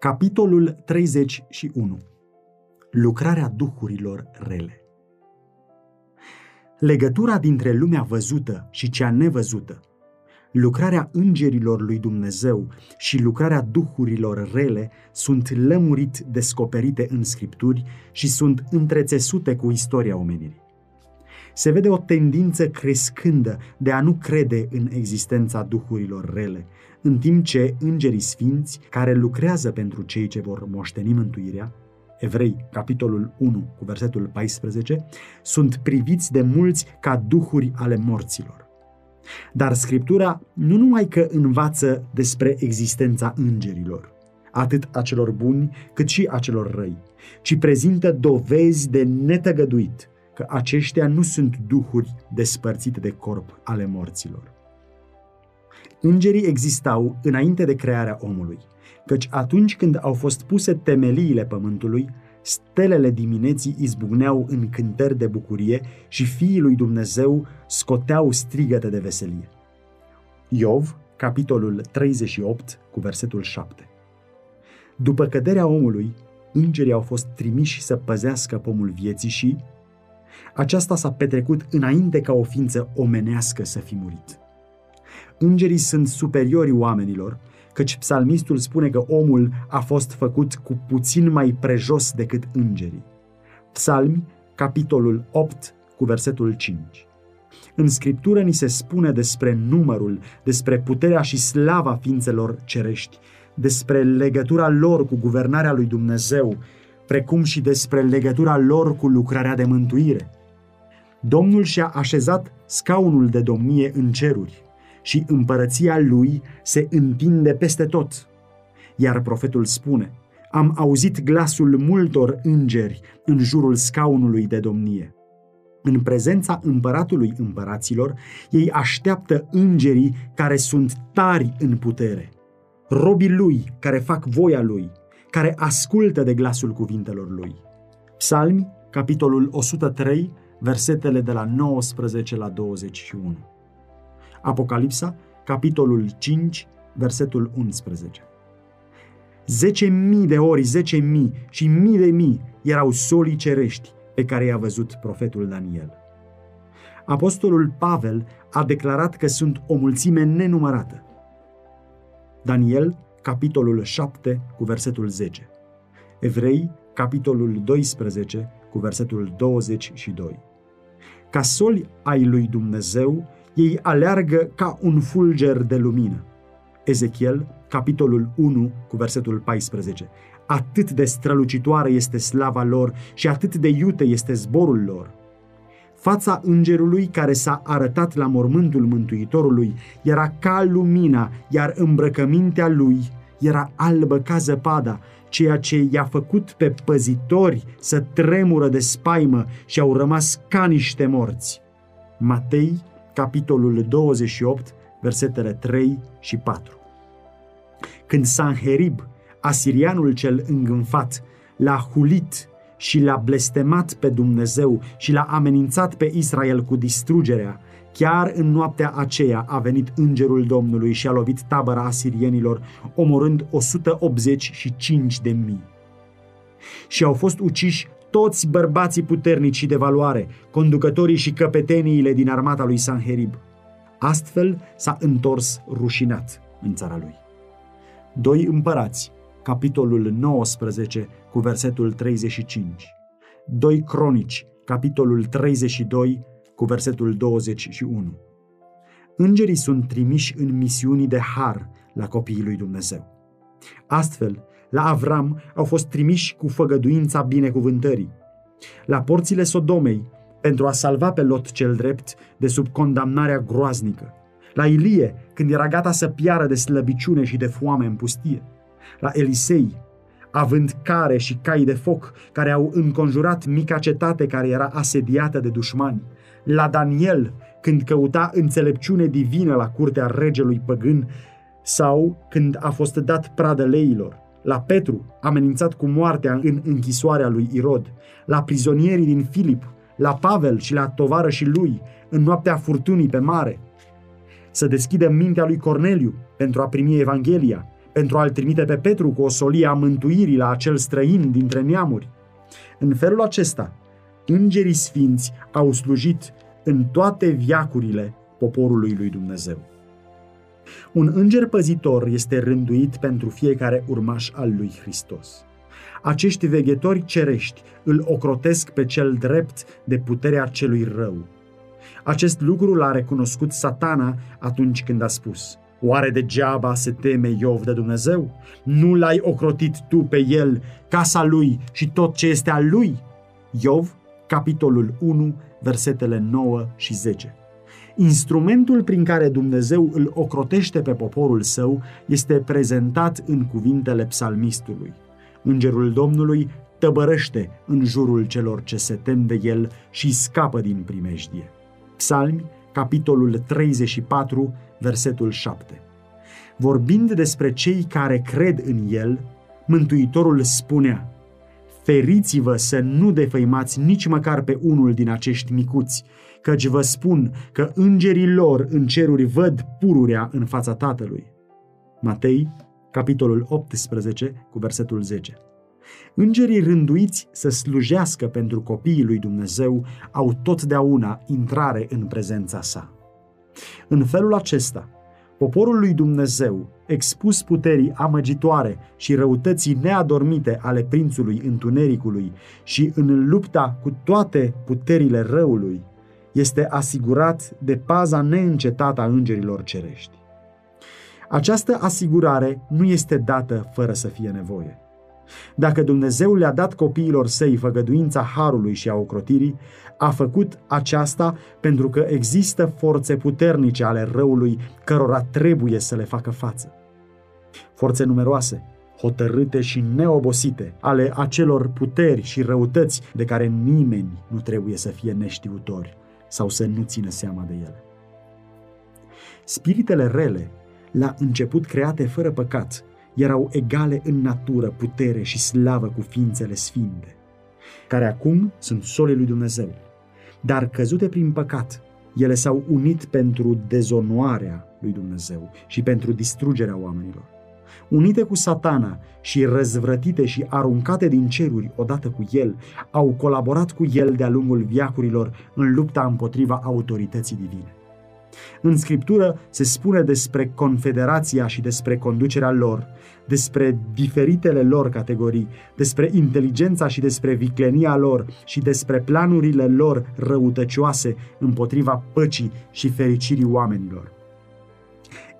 Capitolul 31 Lucrarea duhurilor rele Legătura dintre lumea văzută și cea nevăzută, lucrarea îngerilor lui Dumnezeu și lucrarea duhurilor rele sunt lămurit descoperite în scripturi și sunt întrețesute cu istoria omenirii. Se vede o tendință crescândă de a nu crede în existența duhurilor rele, în timp ce îngerii sfinți, care lucrează pentru cei ce vor moșteni mântuirea, Evrei, capitolul 1, cu versetul 14, sunt priviți de mulți ca duhuri ale morților. Dar Scriptura nu numai că învață despre existența îngerilor, atât a celor buni cât și a celor răi, ci prezintă dovezi de netăgăduit că aceștia nu sunt duhuri despărțite de corp ale morților. Îngerii existau înainte de crearea omului, căci atunci când au fost puse temeliile pământului, stelele dimineții izbucneau în cântări de bucurie și fiii lui Dumnezeu scoteau strigăte de veselie. Iov, capitolul 38, cu versetul 7. După căderea omului, îngerii au fost trimiși să păzească pomul vieții și aceasta s-a petrecut înainte ca o ființă omenească să fi murit. Îngerii sunt superiorii oamenilor, căci psalmistul spune că omul a fost făcut cu puțin mai prejos decât îngerii. Psalmi, capitolul 8, cu versetul 5. În scriptură ni se spune despre numărul, despre puterea și slava ființelor cerești, despre legătura lor cu guvernarea lui Dumnezeu, precum și despre legătura lor cu lucrarea de mântuire. Domnul și-a așezat scaunul de domnie în ceruri și împărăția lui se întinde peste tot. Iar profetul spune, am auzit glasul multor îngeri în jurul scaunului de domnie. În prezența împăratului împăraților, ei așteaptă îngerii care sunt tari în putere, robii lui care fac voia lui, care ascultă de glasul cuvintelor lui. Psalmi, capitolul 103, versetele de la 19 la 21. Apocalipsa, capitolul 5, versetul 11. Zece mii de ori, zece mii și mii de mii erau solii cerești pe care i-a văzut profetul Daniel. Apostolul Pavel a declarat că sunt o mulțime nenumărată. Daniel, capitolul 7, cu versetul 10. Evrei, capitolul 12, cu versetul 22. Ca soli ai lui Dumnezeu, ei aleargă ca un fulger de lumină. Ezechiel, capitolul 1, cu versetul 14. Atât de strălucitoare este slava lor și atât de iute este zborul lor. Fața îngerului care s-a arătat la mormântul Mântuitorului era ca lumina, iar îmbrăcămintea lui era albă ca zăpada, ceea ce i-a făcut pe păzitori să tremură de spaimă și au rămas ca niște morți. Matei, capitolul 28, versetele 3 și 4. Când Sanherib, asirianul cel îngânfat, l-a hulit și l-a blestemat pe Dumnezeu și l-a amenințat pe Israel cu distrugerea, chiar în noaptea aceea a venit îngerul Domnului și a lovit tabăra asirienilor, omorând 185 de mii. Și au fost uciși toți bărbații puternici și de valoare, conducătorii și căpeteniile din armata lui Sanherib. Astfel s-a întors rușinat în țara lui. Doi împărați, capitolul 19 cu versetul 35. Doi cronici, capitolul 32 cu versetul 21. Îngerii sunt trimiși în misiuni de har la copiii lui Dumnezeu. Astfel, la Avram au fost trimiși cu făgăduința binecuvântării. La porțile Sodomei, pentru a salva pe Lot cel drept de sub condamnarea groaznică. La Ilie, când era gata să piară de slăbiciune și de foame în pustie. La Elisei, având care și cai de foc care au înconjurat mica cetate care era asediată de dușmani. La Daniel, când căuta înțelepciune divină la curtea regelui păgân sau când a fost dat pradă leilor. La Petru, amenințat cu moartea în închisoarea lui Irod, la prizonierii din Filip, la Pavel și la tovarășii lui, în noaptea furtunii pe mare, să deschidă mintea lui Corneliu pentru a primi Evanghelia, pentru a-l trimite pe Petru cu o solie a mântuirii la acel străin dintre neamuri. În felul acesta, îngerii sfinți au slujit în toate viacurile poporului lui Dumnezeu. Un înger păzitor este rânduit pentru fiecare urmaș al lui Hristos. Acești veghetori cerești îl ocrotesc pe cel drept de puterea celui rău. Acest lucru l-a recunoscut satana atunci când a spus Oare degeaba se teme Iov de Dumnezeu? Nu l-ai ocrotit tu pe el, casa lui și tot ce este al lui? Iov, capitolul 1, versetele 9 și 10. Instrumentul prin care Dumnezeu îl ocrotește pe poporul său este prezentat în cuvintele psalmistului. Îngerul Domnului tăbărăște în jurul celor ce se tem de el și scapă din primejdie. Psalmi, capitolul 34, versetul 7. Vorbind despre cei care cred în el, Mântuitorul spunea, Feriți-vă să nu defăimați nici măcar pe unul din acești micuți, căci vă spun că îngerii lor în ceruri văd pururea în fața Tatălui. Matei, capitolul 18, cu versetul 10. Îngerii rânduiți să slujească pentru copiii lui Dumnezeu au totdeauna intrare în prezența sa. În felul acesta, poporul lui Dumnezeu, expus puterii amăgitoare și răutății neadormite ale prințului întunericului și în lupta cu toate puterile răului, este asigurat de paza neîncetată a îngerilor cerești. Această asigurare nu este dată fără să fie nevoie. Dacă Dumnezeu le-a dat copiilor săi făgăduința harului și a ocrotirii, a făcut aceasta pentru că există forțe puternice ale răului cărora trebuie să le facă față. Forțe numeroase, hotărâte și neobosite ale acelor puteri și răutăți de care nimeni nu trebuie să fie neștiutori sau să nu țină seama de ele. Spiritele rele, la început create fără păcat, erau egale în natură, putere și slavă cu ființele sfinte, care acum sunt sole lui Dumnezeu. Dar căzute prin păcat, ele s-au unit pentru dezonoarea lui Dumnezeu și pentru distrugerea oamenilor. Unite cu satana și răzvrătite și aruncate din ceruri odată cu el, au colaborat cu el de-a lungul viacurilor în lupta împotriva autorității divine. În scriptură se spune despre confederația și despre conducerea lor, despre diferitele lor categorii, despre inteligența și despre viclenia lor și despre planurile lor răutăcioase împotriva păcii și fericirii oamenilor.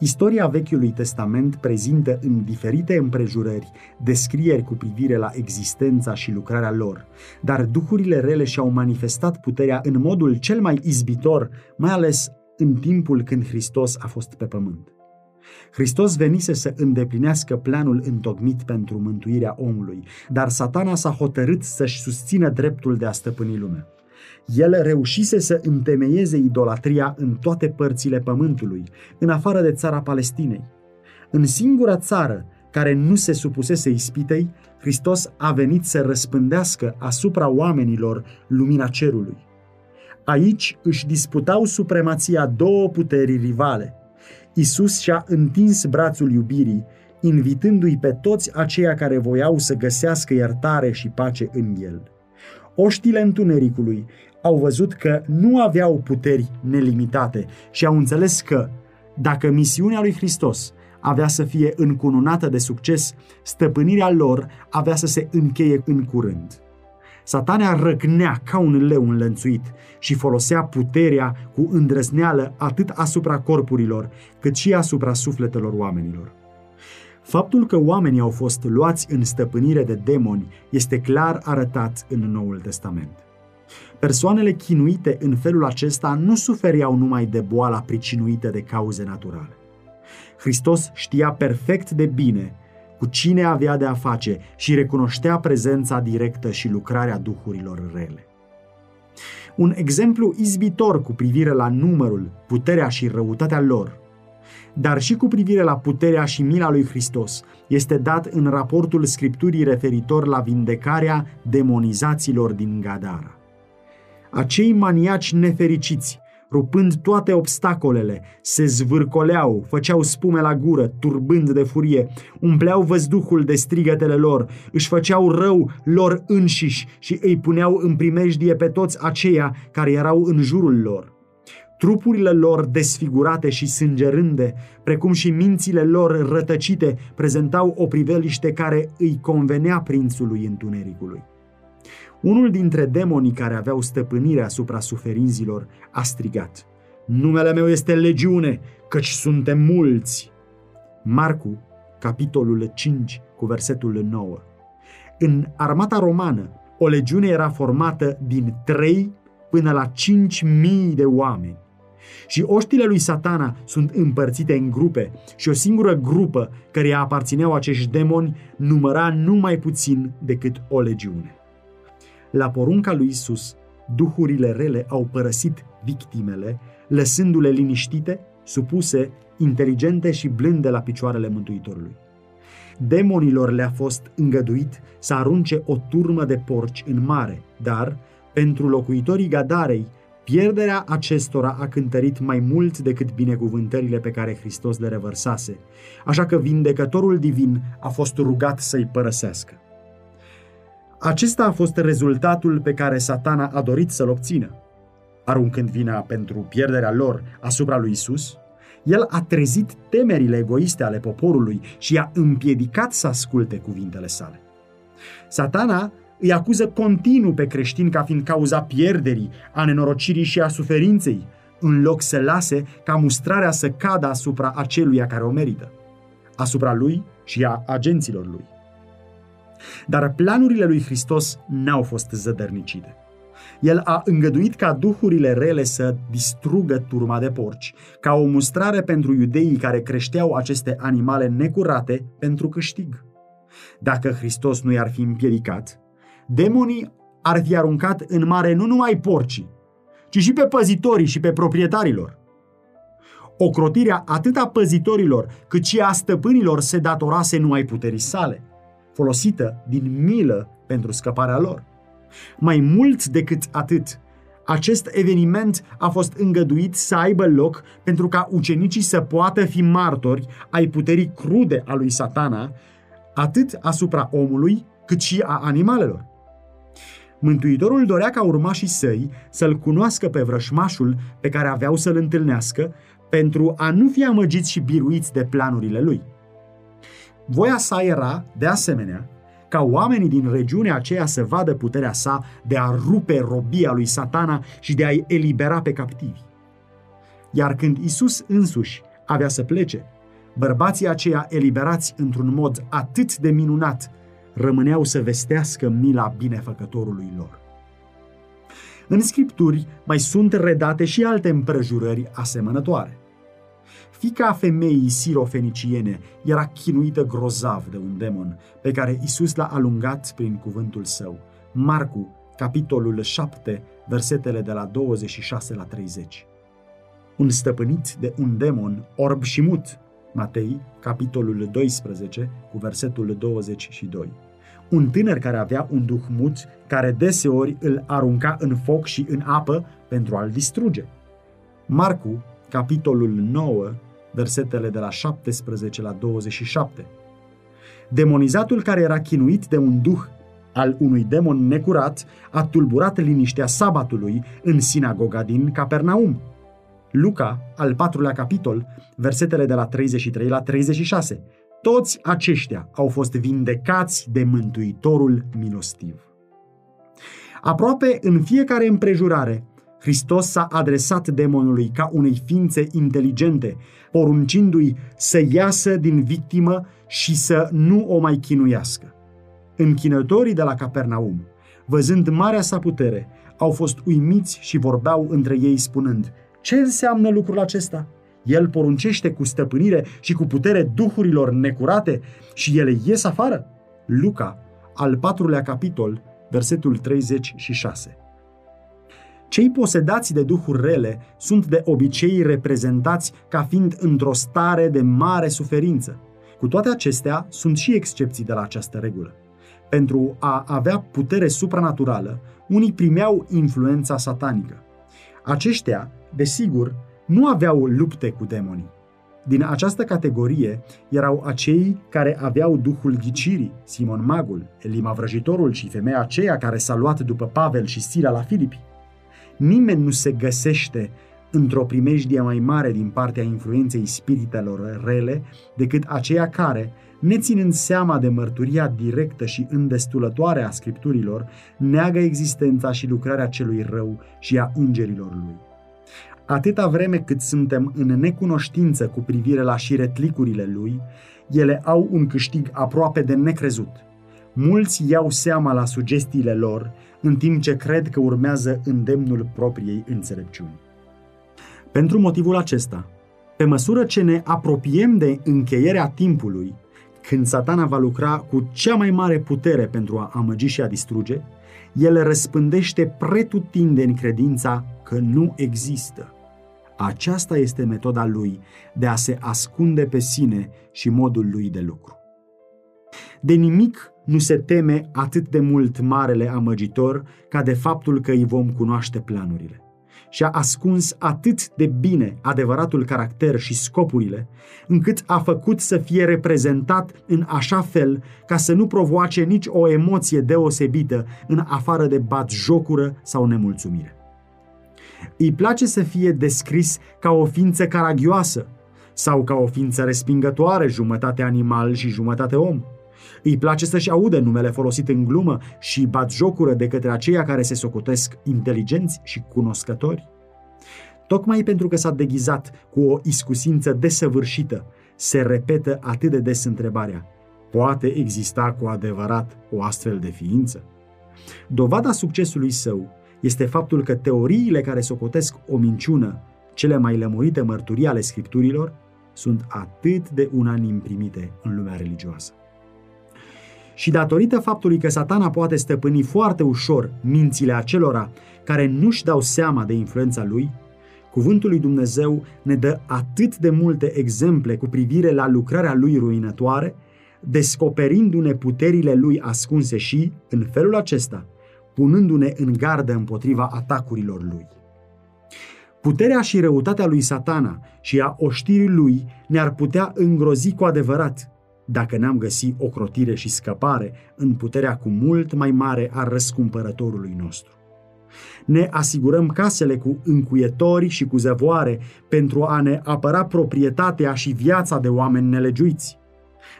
Istoria Vechiului Testament prezintă în diferite împrejurări descrieri cu privire la existența și lucrarea lor, dar duhurile rele și-au manifestat puterea în modul cel mai izbitor, mai ales în timpul când Hristos a fost pe pământ. Hristos venise să îndeplinească planul întocmit pentru mântuirea omului, dar satana s-a hotărât să-și susțină dreptul de a stăpâni lumea. El reușise să întemeieze idolatria în toate părțile pământului, în afară de țara Palestinei. În singura țară care nu se supusese ispitei, Hristos a venit să răspândească asupra oamenilor lumina cerului. Aici își disputau supremația două puteri rivale. Isus și-a întins brațul iubirii, invitându-i pe toți aceia care voiau să găsească iertare și pace în el. Oștile întunericului au văzut că nu aveau puteri nelimitate și au înțeles că, dacă misiunea lui Hristos avea să fie încununată de succes, stăpânirea lor avea să se încheie în curând. Satana răgnea ca un leu înlănțuit și folosea puterea cu îndrăzneală atât asupra corpurilor, cât și asupra sufletelor oamenilor. Faptul că oamenii au fost luați în stăpânire de demoni este clar arătat în Noul Testament. Persoanele chinuite în felul acesta nu suferiau numai de boala pricinuită de cauze naturale. Hristos știa perfect de bine cu cine avea de a face și recunoștea prezența directă și lucrarea duhurilor rele. Un exemplu izbitor cu privire la numărul, puterea și răutatea lor, dar și cu privire la puterea și mila lui Hristos, este dat în raportul Scripturii referitor la vindecarea demonizaților din Gadara. Acei maniaci nefericiți rupând toate obstacolele, se zvârcoleau, făceau spume la gură, turbând de furie, umpleau văzduhul de strigătele lor, își făceau rău lor înșiși și îi puneau în primejdie pe toți aceia care erau în jurul lor. Trupurile lor desfigurate și sângerânde, precum și mințile lor rătăcite, prezentau o priveliște care îi convenea prințului întunericului. Unul dintre demonii care aveau stăpânire asupra suferinzilor a strigat, Numele meu este legiune, căci suntem mulți. Marcu, capitolul 5, cu versetul 9. În armata romană, o legiune era formată din 3 până la 5.000 de oameni. Și oștile lui satana sunt împărțite în grupe și o singură grupă care aparțineau acești demoni număra numai puțin decât o legiune. La porunca lui Isus, duhurile rele au părăsit victimele, lăsându-le liniștite, supuse, inteligente și blânde la picioarele Mântuitorului. Demonilor le-a fost îngăduit să arunce o turmă de porci în mare, dar, pentru locuitorii Gadarei, pierderea acestora a cântărit mai mult decât binecuvântările pe care Hristos le revărsase, așa că vindecătorul divin a fost rugat să-i părăsească. Acesta a fost rezultatul pe care satana a dorit să-l obțină. Aruncând vina pentru pierderea lor asupra lui Isus, el a trezit temerile egoiste ale poporului și i-a împiedicat să asculte cuvintele sale. Satana îi acuză continuu pe creștini ca fiind cauza pierderii, a nenorocirii și a suferinței, în loc să lase ca mustrarea să cadă asupra aceluia care o merită, asupra lui și a agenților lui. Dar planurile lui Hristos n-au fost zădărnicide. El a îngăduit ca duhurile rele să distrugă turma de porci, ca o mustrare pentru iudeii care creșteau aceste animale necurate pentru câștig. Dacă Hristos nu i-ar fi împiedicat, demonii ar fi aruncat în mare nu numai porcii, ci și pe păzitorii și pe proprietarilor. Ocrotirea atât a păzitorilor cât și a stăpânilor se datorase numai puterii sale folosită din milă pentru scăparea lor. Mai mult decât atât, acest eveniment a fost îngăduit să aibă loc pentru ca ucenicii să poată fi martori ai puterii crude a lui satana, atât asupra omului, cât și a animalelor. Mântuitorul dorea ca urmașii săi să-l cunoască pe vrășmașul pe care aveau să-l întâlnească pentru a nu fi amăgiți și biruiți de planurile lui. Voia sa era, de asemenea, ca oamenii din regiunea aceea să vadă puterea sa de a rupe robia lui satana și de a-i elibera pe captivi. Iar când Isus însuși avea să plece, bărbații aceia eliberați într-un mod atât de minunat rămâneau să vestească mila binefăcătorului lor. În scripturi mai sunt redate și alte împrejurări asemănătoare – Fica femeii sirofeniciene era chinuită grozav de un demon pe care Isus l-a alungat prin cuvântul său. Marcu, capitolul 7, versetele de la 26 la 30. Un stăpânit de un demon orb și mut. Matei, capitolul 12, cu versetul 22. Un tânăr care avea un duh mut, care deseori îl arunca în foc și în apă pentru a-l distruge. Marcu, capitolul 9, versetele de la 17 la 27. Demonizatul care era chinuit de un duh al unui demon necurat a tulburat liniștea sabatului în sinagoga din Capernaum. Luca, al patrulea capitol, versetele de la 33 la 36. Toți aceștia au fost vindecați de Mântuitorul milostiv. Aproape în fiecare împrejurare, Hristos s-a adresat demonului ca unei ființe inteligente, poruncindu-i să iasă din victimă și să nu o mai chinuiască. Închinătorii de la Capernaum, văzând marea sa putere, au fost uimiți și vorbeau între ei spunând, ce înseamnă lucrul acesta? El poruncește cu stăpânire și cu putere duhurilor necurate și ele ies afară? Luca, al patrulea capitol, versetul 36. Cei posedați de duhuri rele sunt de obicei reprezentați ca fiind într-o stare de mare suferință. Cu toate acestea, sunt și excepții de la această regulă. Pentru a avea putere supranaturală, unii primeau influența satanică. Aceștia, desigur, nu aveau lupte cu demonii. Din această categorie erau acei care aveau duhul ghicirii, Simon Magul, Elima Vrăjitorul și femeia aceea care s-a luat după Pavel și Sila la Filipi. Nimeni nu se găsește într-o primejdie mai mare din partea influenței spiritelor rele decât aceia care, neținând seama de mărturia directă și îndestulătoare a scripturilor, neagă existența și lucrarea celui rău și a îngerilor lui. Atâta vreme cât suntem în necunoștință cu privire la șiretlicurile lui, ele au un câștig aproape de necrezut. Mulți iau seama la sugestiile lor, în timp ce cred că urmează îndemnul propriei înțelepciuni. Pentru motivul acesta, pe măsură ce ne apropiem de încheierea timpului, când satana va lucra cu cea mai mare putere pentru a amăgi și a distruge, el răspândește pretutindeni credința că nu există. Aceasta este metoda lui de a se ascunde pe sine și modul lui de lucru. De nimic nu se teme atât de mult marele amăgitor ca de faptul că îi vom cunoaște planurile și a ascuns atât de bine adevăratul caracter și scopurile, încât a făcut să fie reprezentat în așa fel ca să nu provoace nici o emoție deosebită în afară de batjocură sau nemulțumire. Îi place să fie descris ca o ființă caragioasă sau ca o ființă respingătoare, jumătate animal și jumătate om – îi place să-și audă numele folosit în glumă și bat jocură de către aceia care se socotesc inteligenți și cunoscători. Tocmai pentru că s-a deghizat cu o iscusință desăvârșită, se repetă atât de des întrebarea, poate exista cu adevărat o astfel de ființă? Dovada succesului său este faptul că teoriile care socotesc o minciună, cele mai lămurite mărturii ale scripturilor, sunt atât de unanim primite în lumea religioasă. Și datorită faptului că satana poate stăpâni foarte ușor mințile acelora care nu-și dau seama de influența lui, Cuvântul lui Dumnezeu ne dă atât de multe exemple cu privire la lucrarea lui ruinătoare, descoperindu-ne puterile lui ascunse și, în felul acesta, punându-ne în gardă împotriva atacurilor lui. Puterea și răutatea lui satana și a oștirii lui ne-ar putea îngrozi cu adevărat, dacă n-am găsit ocrotire și scăpare în puterea cu mult mai mare a răscumpărătorului nostru. Ne asigurăm casele cu încuietori și cu zăvoare pentru a ne apăra proprietatea și viața de oameni nelegiuiți.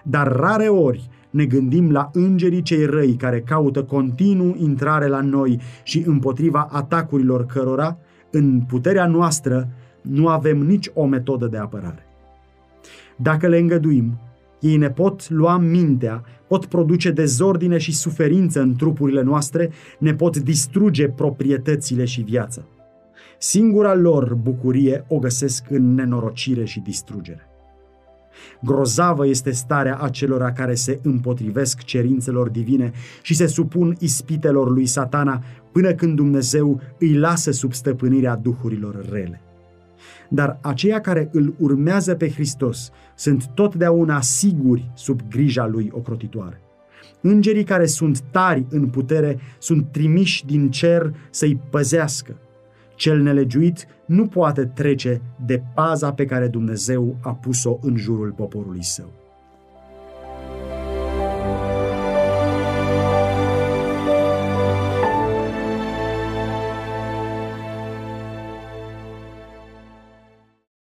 Dar rare ori ne gândim la îngerii cei răi care caută continuu intrare la noi și împotriva atacurilor cărora, în puterea noastră, nu avem nici o metodă de apărare. Dacă le îngăduim, ei ne pot lua mintea, pot produce dezordine și suferință în trupurile noastre, ne pot distruge proprietățile și viața. Singura lor bucurie o găsesc în nenorocire și distrugere. Grozavă este starea acelora care se împotrivesc cerințelor divine și se supun ispitelor lui satana până când Dumnezeu îi lasă sub stăpânirea duhurilor rele dar aceia care îl urmează pe Hristos sunt totdeauna siguri sub grija lui ocrotitoare. Îngerii care sunt tari în putere sunt trimiși din cer să-i păzească. Cel nelegiuit nu poate trece de paza pe care Dumnezeu a pus-o în jurul poporului său.